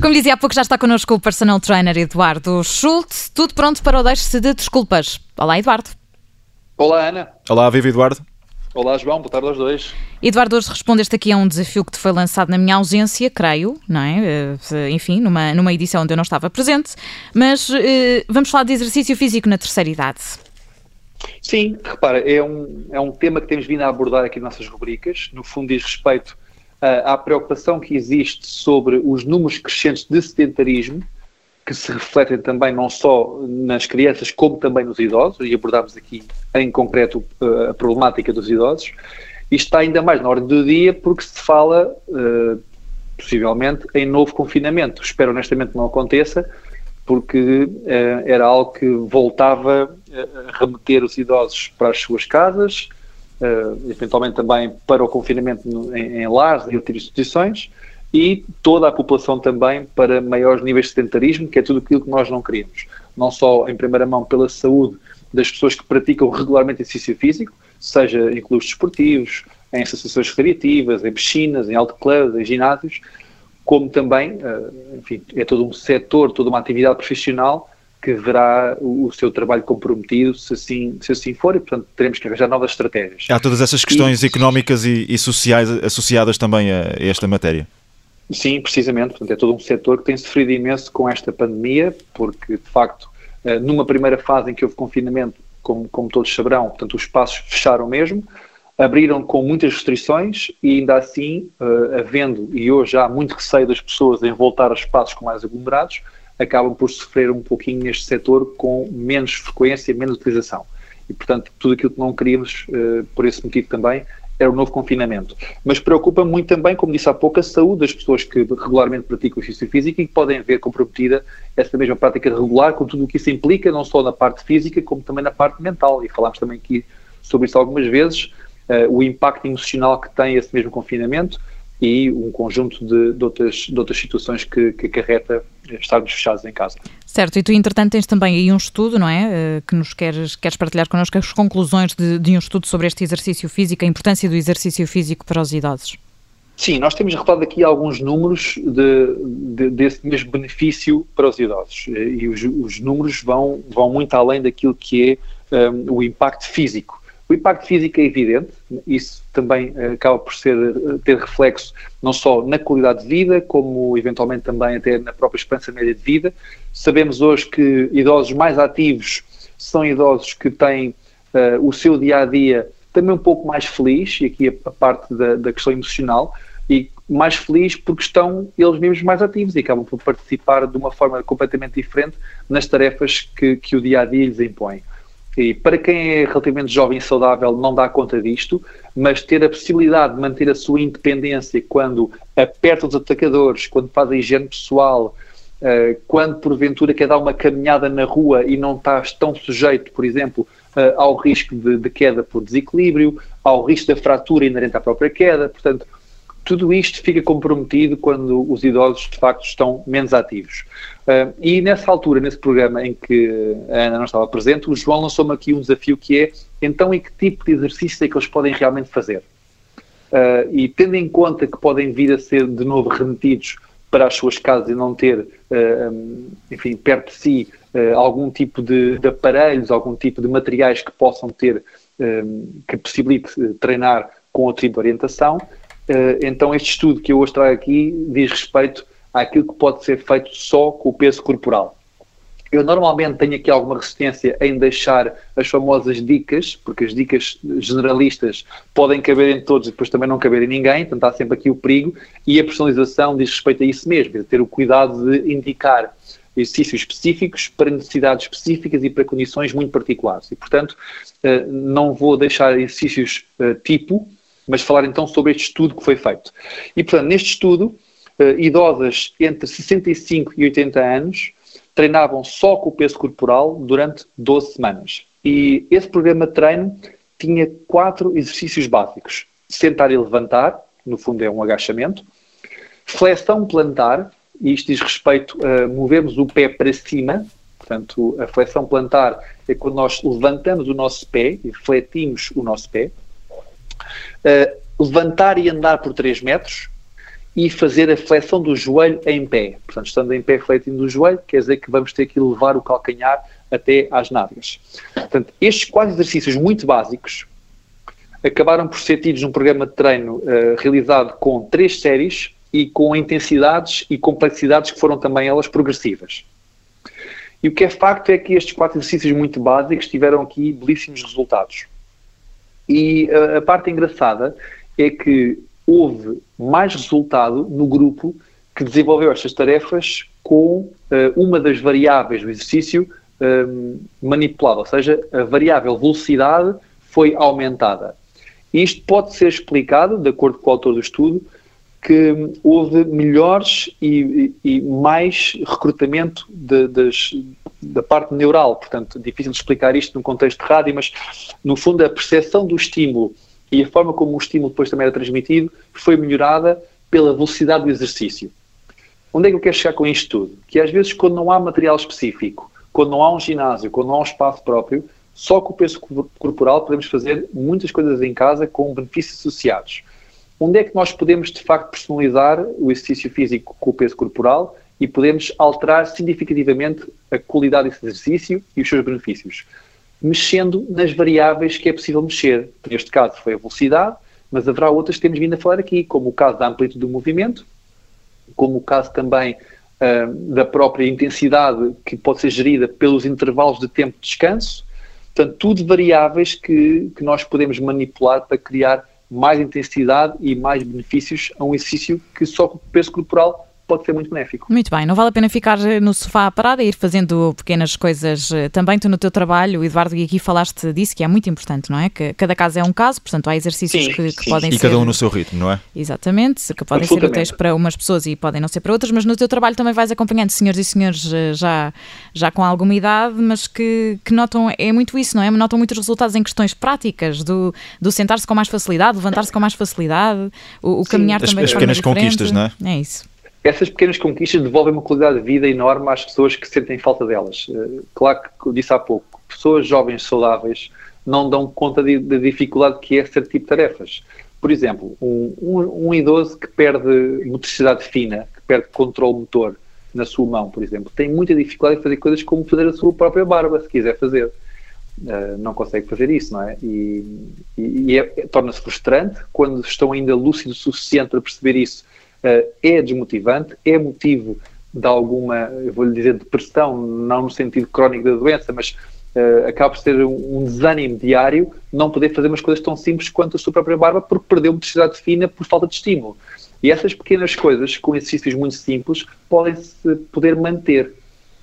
Como dizia há pouco, já está connosco o personal trainer Eduardo Schultz. Tudo pronto para o deixe-se de desculpas. Olá, Eduardo. Olá, Ana. Olá, viva Eduardo. Olá, João. Boa tarde aos dois. Eduardo, hoje respondeste aqui a um desafio que te foi lançado na minha ausência, creio, não é? Eh, enfim, numa, numa edição onde eu não estava presente. Mas eh, vamos falar de exercício físico na terceira idade. Sim, repara, é um, é um tema que temos vindo a abordar aqui nas nossas rubricas. No fundo, diz respeito à preocupação que existe sobre os números crescentes de sedentarismo, que se refletem também não só nas crianças, como também nos idosos, e abordámos aqui em concreto a problemática dos idosos. Isto está ainda mais na ordem do dia porque se fala, uh, possivelmente, em novo confinamento. Espero honestamente que não aconteça, porque uh, era algo que voltava a remeter os idosos para as suas casas, eventualmente também para o confinamento em, em lares e outras instituições, e toda a população também para maiores níveis de sedentarismo, que é tudo aquilo que nós não queremos. Não só em primeira mão pela saúde das pessoas que praticam regularmente exercício físico, seja em clubes desportivos, em associações recreativas, em piscinas, em autoclubs, em ginásios, como também, eh, enfim, é todo um setor, toda uma atividade profissional que verá o, seu trabalho comprometido se assim, se assim for e, portanto, teremos que arranjar novas estratégias. Há todas essas questões e, económicas e, e, sociais associadas também a esta matéria. Sim, precisamente. Portanto, é todo um setor que tem sofrido imenso com esta pandemia, porque, de facto, numa primeira fase em que houve confinamento, como, como todos saberão, portanto, os espaços fecharam mesmo, abriram com muitas restrições e ainda assim, uh, havendo, e hoje há muito receio das pessoas em voltar a espaços com mais aglomerados, acabam por sofrer um pouquinho neste setor com menos frequência, menos utilização. E, portanto, tudo aquilo que não queríamos, uh, por esse motivo também, era o novo confinamento. Mas preocupa muito também, como disse há pouco, a saúde das pessoas que regularmente praticam exercício físico e que podem ver comprometida essa mesma prática regular, com tudo o que isso implica, não só na parte física, como também na parte mental. E falámos também aqui sobre isso algumas vezes, uh, o impacto emocional que tem esse mesmo confinamento e um conjunto de, de, outras, de outras situações que, que acarreta estarmos fechados em casa. Certo, e tu entretanto tens também aí um estudo, não é? Eh, que nos queres, queres partilhar connosco as conclusões de, de um estudo sobre este exercício físico, a importância do exercício físico para os idosos. Sim, nós temos relatado aqui alguns números de, de, desse mesmo benefício para os idosos e os, os, números vão, vão muito além daquilo que é um, o impacto físico. O impacto físico é evidente, isso também uh, acaba por ser, uh, ter reflexo não só na qualidade de vida, como eventualmente também até na própria esperança média de vida. Sabemos hoje que idosos mais ativos são idosos que têm uh, o seu dia a dia também um pouco mais feliz, e aqui a, a parte da, da, questão emocional, e mais feliz porque estão eles mesmos mais ativos e acabam por participar de uma forma completamente diferente nas tarefas que, que o dia a dia lhes impõe. E para quem é relativamente jovem e saudável não dá conta disto, mas ter a possibilidade de manter a sua independência quando aperta os atacadores, quando faz a higiene pessoal, uh, quando porventura quer dar uma caminhada na rua e não estás tão sujeito, por exemplo, uh, ao risco de, de, queda por desequilíbrio, ao risco da fratura inerente à própria queda. Portanto, tudo isto fica comprometido quando os idosos de facto estão menos ativos. Uh, e nessa altura, nesse programa em que a Ana não estava presente, o João lançou-me aqui um desafio que é, então, em que tipo de exercício é que eles podem realmente fazer? Uh, e tendo em conta que podem vir a ser de novo remetidos para as suas casas e não ter, uh, um, enfim, perto de si algum tipo de, de, aparelhos, algum tipo de materiais que possam ter, que possibilite treinar com outro tipo de orientação, então este estudo que eu hoje trago aqui diz respeito àquilo que pode ser feito só com o peso corporal. Eu normalmente tenho aqui alguma resistência em deixar as famosas dicas, porque as dicas generalistas podem caber em todos e depois também não caber em ninguém, portanto há sempre aqui o perigo, e a personalização diz respeito a isso mesmo, é ter o cuidado de indicar exercícios específicos para necessidades específicas e para condições muito particulares. E, portanto, eh, não vou deixar exercícios eh, tipo, mas falar então sobre este estudo que foi feito. E, portanto, neste estudo, uh, idosas entre 65 e 80 anos treinavam só com o peso corporal durante 12 semanas. E esse programa de treino tinha quatro exercícios básicos: sentar e levantar, no fundo é um agachamento, flexão plantar, e isto diz respeito a movermos o pé para cima, Portanto, a flexão plantar é quando nós levantamos o nosso pé e refletimos o nosso pé, uh, levantar e andar por 3 metros e fazer a flexão do joelho em pé. Portanto, estando em pé refletindo o joelho, quer dizer que vamos ter que levar o calcanhar até às nádegas. Portanto, estes quatro exercícios muito básicos acabaram por ser tidos num programa de treino uh, realizado com três séries e com intensidades e complexidades que foram também elas progressivas. E o que é facto é que estes quatro exercícios muito básicos tiveram aqui belíssimos resultados. E uh, a parte engraçada é que houve mais resultado no grupo que desenvolveu estas tarefas com uh, uma das variáveis do exercício um, manipulada, ou seja, a variável velocidade foi aumentada. Isto pode ser explicado, de acordo com o autor do estudo, que houve melhores e, e mais recrutamento de, das, da parte neural. Portanto, difícil de explicar isto num contexto de rádio, mas no fundo a percepção do estímulo e a forma como o estímulo depois também era transmitido foi melhorada pela velocidade do exercício. Onde é que eu quero chegar com isto tudo? Que às vezes, quando não há material específico, quando não há um ginásio, quando não há um espaço próprio, só com o peso corporal podemos fazer muitas coisas em casa com benefícios associados. Onde é que nós podemos, de facto, personalizar o exercício físico com o peso corporal e podemos alterar significativamente a qualidade desse exercício e os seus benefícios? Mexendo nas variáveis que é possível mexer. Neste caso foi a velocidade, mas haverá outras que temos vindo a falar aqui, como o caso da amplitude do movimento, como o caso também uh, da própria intensidade que pode ser gerida pelos intervalos de tempo de descanso. Portanto, tudo variáveis que, que nós podemos manipular para criar mais intensidade e mais benefícios a um exercício que só com o peso corporal pode ser muito benéfico. Muito bem, não vale a pena ficar eh, no sofá parado e ir fazendo pequenas coisas eh, também. Tu no teu trabalho, Eduardo, e aqui falaste disso, que é muito importante, não é? Que cada caso é um caso, portanto há exercícios sim, que, que sim. podem e ser... E cada um no seu ritmo, não é? Exatamente, que podem ser úteis para umas pessoas e podem não ser para outras, mas no teu trabalho também vais acompanhando senhores e senhores eh, já, já com alguma idade, mas que, que notam, é muito isso, não é? Notam muitos resultados em questões práticas, do, do sentar-se com mais facilidade, levantar-se com mais facilidade, o, o caminhar também as, as pequenas conquistas, não é? É isso essas pequenas conquistas devolvem uma qualidade de vida enorme às pessoas que sentem falta delas. Eh, claro que disse há pouco, pessoas jovens saudáveis não dão conta da dificuldade que é certo tipo de tarefas. Por exemplo, um, um, um, idoso que perde motricidade fina, que perde controle motor na sua mão, por exemplo, tem muita dificuldade em fazer coisas como fazer a sua própria barba, se quiser fazer. Uh, não consegue fazer isso, não é? E, e, e é, torna-se frustrante quando estão ainda lúcidos o suficiente para perceber isso é desmotivante, é motivo de alguma, eu vou-lhe dizer, depressão, não no sentido crónico da doença, mas uh, acaba por ser um, um, desânimo diário não poder fazer umas coisas tão simples quanto a sua própria barba porque perdeu motricidade fina por falta de estímulo. E essas pequenas coisas, com exercícios muito simples, podem-se poder manter.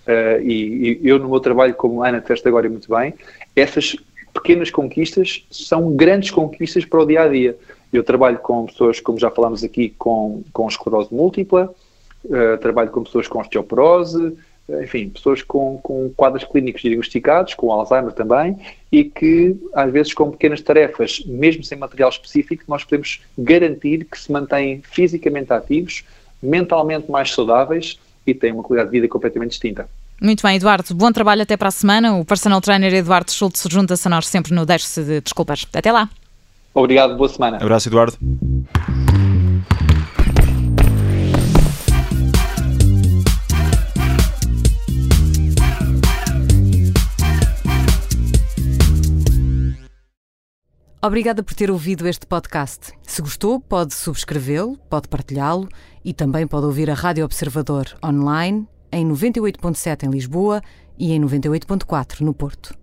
Uh, e, e, eu, no meu trabalho, como Ana testa agora muito bem, essas pequenas conquistas são grandes conquistas para o dia a dia. Eu trabalho com pessoas, como já falámos aqui, com, com esclerose múltipla, uh, trabalho com pessoas com osteoporose, eh, enfim, pessoas com, com quadros clínicos diagnosticados, com Alzheimer também, e que, às vezes, com pequenas tarefas, mesmo sem material específico, nós podemos garantir que se mantêm fisicamente ativos, mentalmente mais saudáveis e têm uma qualidade de vida completamente distinta. Muito bem, Eduardo. Bom trabalho até para a semana. O personal trainer Eduardo Schultz junta-se a nós sempre no Deixe-se de Desculpas. Até lá. Obrigado, boa semana. Abraço, Eduardo. Obrigada por ter ouvido este podcast. Se gostou, pode subscrevê-lo, pode partilhá-lo e também pode ouvir a Rádio Observador online em 98.7 em Lisboa e em 98.4 no Porto.